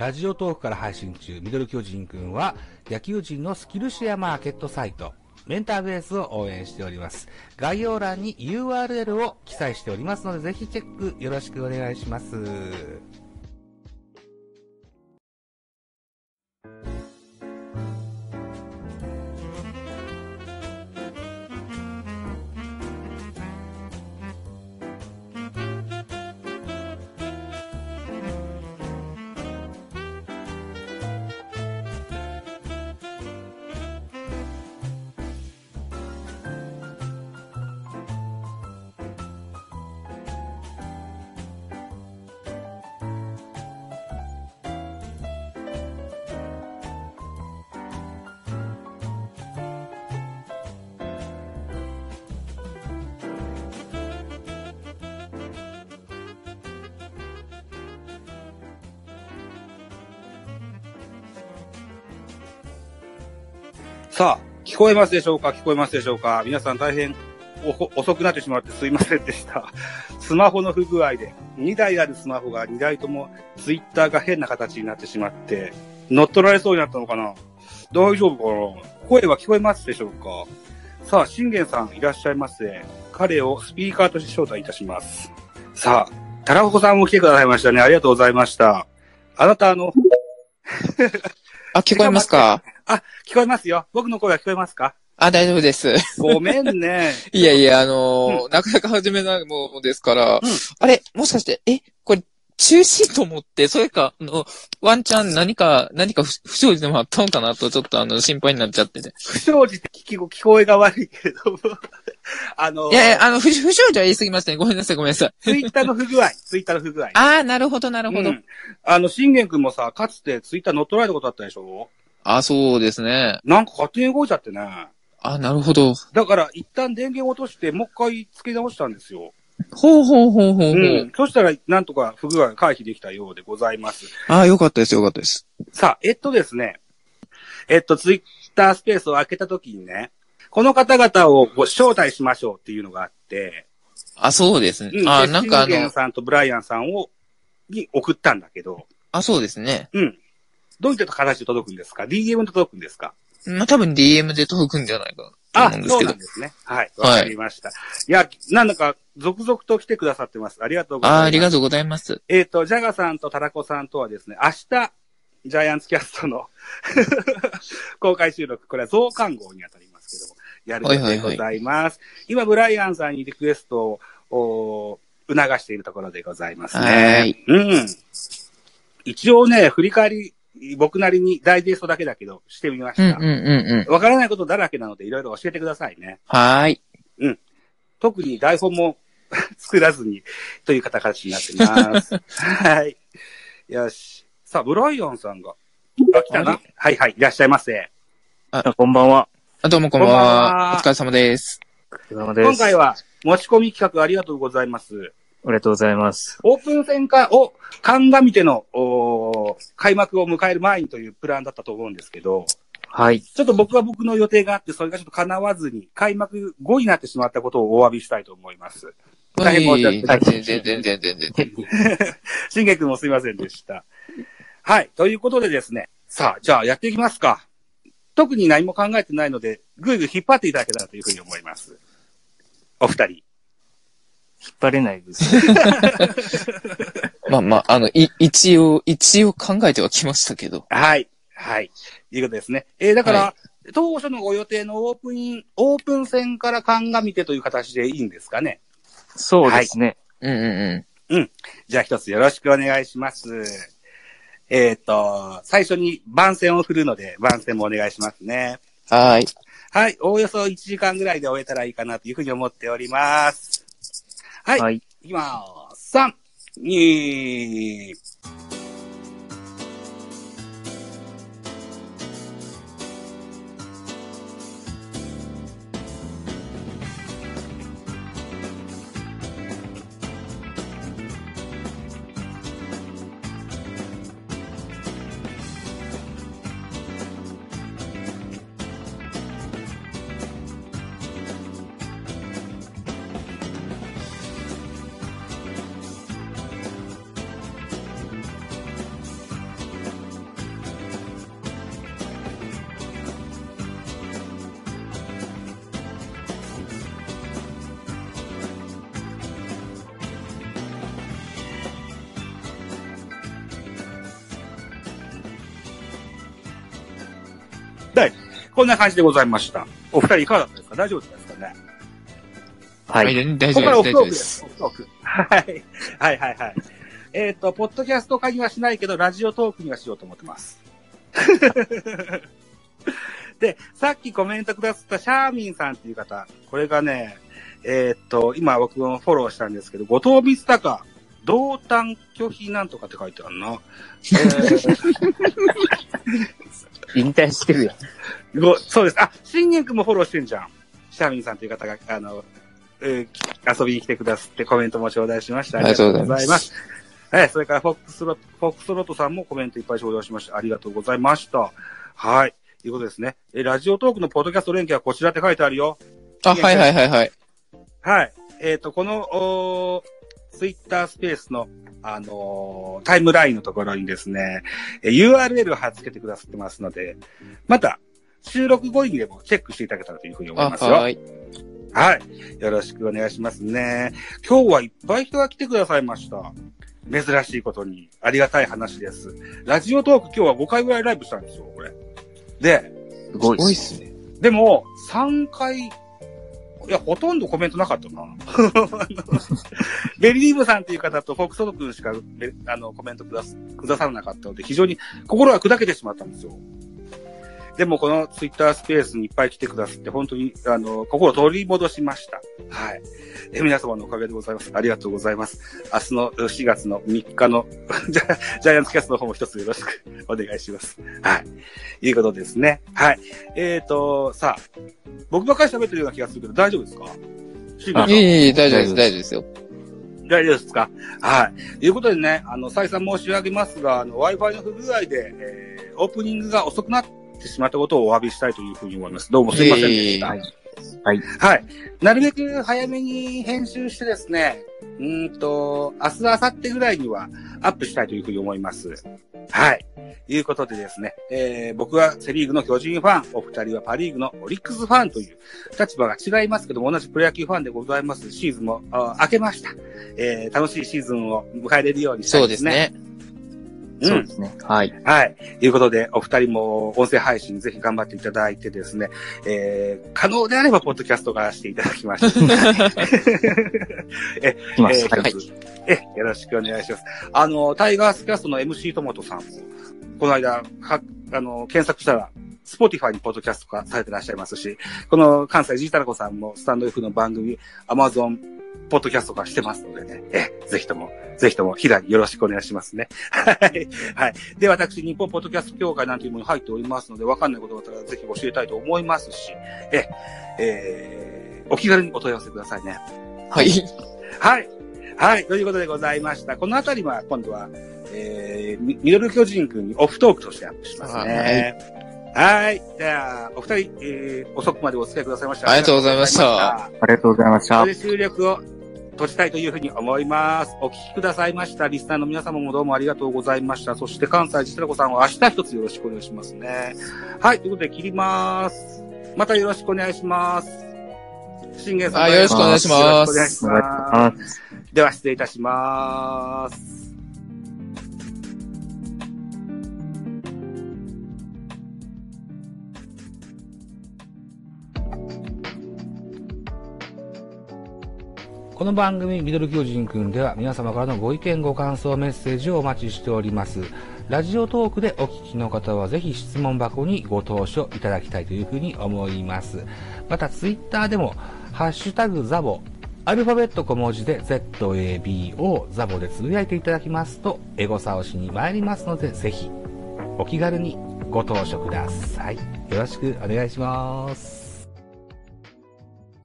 ラジオトークから配信中、ミドル巨人くんは、野球人のスキルシェアマーケットサイト、メンターベースを応援しております。概要欄に URL を記載しておりますので、ぜひチェックよろしくお願いします。さあ、聞こえますでしょうか？聞こえますでしょうか？皆さん大変遅くなってしまってすいませんでした。スマホの不具合で、2台あるスマホが2台ともツイッターが変な形になってしまって、乗っ取られそうになったのかな？大丈夫かな？声は聞こえますでしょうか？さあ、信玄さんいらっしゃいませ。彼をスピーカーとして招待いたします。さあ、タラホコさんも来てくださいましたね。ありがとうございました。あなたあの、あ、聞こえますか？あ、聞こえますよ。僕の声は聞こえますか？あ、大丈夫です。ごめんね。いやいや、あのーなかなか始めないものですから、うんあれ、もしかして、え、これ、中止と思って、それか、あの、ワンチャン何か、何か不不祥事でもあったのかなと、ちょっとあの、心配になっちゃってて。不祥事って聞き聞こえが悪いけれども、あの、いやいや、あの、不不祥事は言い過ぎましたね。ごめんなさい、ごめんなさい。ツイッターの不具合、ツイッターの不具合。あー、なるほど、なるほど。うんあの、信玄くんもさ、かつてツイッター乗っ取られたことあったでしょ？あ、そうですね。なんか勝手に動いちゃってね。あ、なるほど。だから、一旦電源落として、もう一回付け直したんですよ。ほうほうほうほうほう。うん。そしたら、なんとか不具合回避できたようでございます。あ、よかったです、よかったです。さあ、えっとですね。えっと、ツイッタースペースを開けたときにね、この方々をご招待しましょうっていうのがあって、あ、そうですね。うん、あ、でなんかあ信玄の、さんとブライアンさんを、に送ったんだけど、あ、そうですね。うん。どういった形で届くんですか ?DM で届くんですか？まあ、多分 DM で届くんじゃないかなあと思うん、ですけどそうなん。ですね。はい。わかりました。い、や、なんだか、続々と来てくださってます。ありがとうございます。あ、ありがとうございます。えっ、と、ジャガさんとタラコさんとはですね、明日、ジャイアンツキャストの 公開収録、これは増刊号にあたりますけども、やる予定でございます。今、ブライアンさんにリクエストをお促しているところでございますはねい。うん。一応ね、振り返り、僕なりにダイジェストだけだけど、してみました。うんうんうんうん。わからないことだらけなので、いろいろ教えてくださいね。はーい。特に台本も作らずにという形になってます。はい。よし。さあ、ブライアンさんが。あ、来たな。はいはい、いらっしゃいませ。あ、こんばんは。あどうもこんばん。はお疲れ様です。お疲れ様です。今回は持ち込み企画ありがとうございます。ありがとうございます。オープン戦かを鑑みてのおー開幕を迎える前にというプランだったと思うんですけど、はい。ちょっと僕は僕の予定があって、それがちょっと叶わずに、開幕後になってしまったことをお詫びしたいと思います。大変申し訳ない全然全然全然全然。しんげくんもすいませんでした。はい。ということでですね。さあ、じゃあやっていきますか。特に何も考えてないので、ぐいぐい引っ張っていただけたらというふうに思います。お二人。張れないです。まあまあ、あの、い、一応、一応考えてはきましたけど。はい。はい。いうことですね。えー、だから、は当初のご予定のオープン、オープン戦から鑑みてという形でいいんですかね？そうですね。うんうんうじゃあ一つよろしくお願いします。えっ、と、最初に番宣を振るので、番宣もお願いしますね。ん。はーい。はい。おおよそ1時間ぐらいで終えたらいいかなというふうに思っております。はい。はい。いきまーす。3、2、こんな感じでございました。お二人いかがだったですか？大丈夫ですかね？は。はいい、大こ丈夫です、大丈夫で。こからオフトークですす。オフトーク。はい。はいはいはい。えっ、と、ポッドキャスト化にはしないけど、ラジオトークにはしようと思ってます。で、さっきコメントくださったシャーミンさんっていう方、これがね、えっ、と、今僕もフォローしたんですけど、後藤光隆、同担拒否なんとかって書いてあるな。えー 引退してるやん。ごそうです。あ、信玄くんもフォローしてんじゃん。シャーミンさんという方が、あの、えー遊びに来てくださってコメントも頂戴しました。ありがとうございます。はい、それからフォックスロット、フォックスロットさんもコメントいっぱい頂戴しました。ありがとうございました。はい。ということですね。え、ラジオトークのポッドキャスト連携はこちらって書いてあるよ。あ、はいはいはいはい。はい。えっ、と、この、おツイッタースペースの、あのータイムラインのところにですね、え URL を貼っ付けてくださってますので、また、収録後にでもチェックしていただけたらというふうに思いあ、ますよ。はい。はい。よろしくお願いしますね。今日はいっぱい人が来てくださいました。珍しいことに、ありがたい話です。ラジオトーク今日は5回ぐらいライブしたんですよ、これ。で、すごい。っすね。でも、3回、いや、ほとんどコメントなかったな。ベリーブさんっていう方とフォークソド君しかあのコメントくだくださらなかったので、非常に心が砕けてしまったんですよ。でも、このツイッタースペースにいっぱい来てくださって、本当に、あの、心を取り戻しました。はい。え皆様のおかげでございます。ありがとうございます。明日の4月の3日の ジャイアンツキャストの方も一つよろしくお願いします。はい。いうことですね。はい。えーと、さあ、僕ばっかり喋ってるような気がするけど、大丈夫ですか？いえいえ、大丈夫です、大丈夫ですよ。大丈夫ですか？はい。ということでね、あの、再三申し上げますが、あの、Wi-Fi の不具合で、えー、オープニングが遅くなってしまったことをお詫びしたいというふうに思います。どうもすいませんでした。えはい。はい。はい。なるべく早めに編集してですね、うーんと、明日、明後日ぐらいにはアップしたいというふうに思います。はい。いうことでですね、えー、僕はセリーグの巨人ファン、お二人はパリーグのオリックスファンという立場が違いますけども、同じプロ野球ファンでございます。シーズンもあ明けました。えー、楽しいシーズンを迎えれるようにしたいでね。そうですすね。うん。そうですね。はい。はい。ということで、お二人も音声配信ぜひ頑張っていただいてですね、えー、可能であれば、ポッドキャストからしていただきました。えーはい。え、よろしくお願いします。あの、タイガースキャストの MC トマトさんも、この間、は、あの、検索したら、スポティファイにポッドキャスト化されてらっしゃいますし、この関西ジータラコさんもスタンド F の番組、アマゾンポッドキャスト化してますのでね、え、ぜひとも、ぜひとも、ひらによろしくお願いしますね。はい。はい。で、私、日本ポッドキャスト協会なんていうものに入っておりますので、わかんないことがあったらぜひ教えたいと思いますし、え、えー、お気軽にお問い合わせくださいね。はい。はい。はい。ということでございました。このあたりは、今度は、えー、ミミドル巨人くんにオフトークとしてアップしますね。はい。じゃあ、お二人、えー、遅くまでお付き合いくださいました。ありがとうございましたありがとうございましたこ。れで収録を閉じたいというふうに思います。お聞きくださいました。リスナーの皆様もどうもありがとうございました。そして関西実らこさんは明日一つよろしくお願いしますね。はい。ということで切ります。またよろしくお願いします。信玄さん。あよろしくお願いしますよろしくお願いしま。す。では失礼いたします。この番組、ミドル巨人くんでは皆様からのご意見ご感想メッセージをお待ちしております。ラジオトークでお聞きの方はぜひ質問箱にご投書いただきたいというふうに思います。またツイッターでも、ハッシュタグザボ、アルファベット小文字で ZABO ザボでつぶやいていただきますと、エゴサをしに参りますので、ぜひ、お気軽にご投書ください。よろしくお願いします。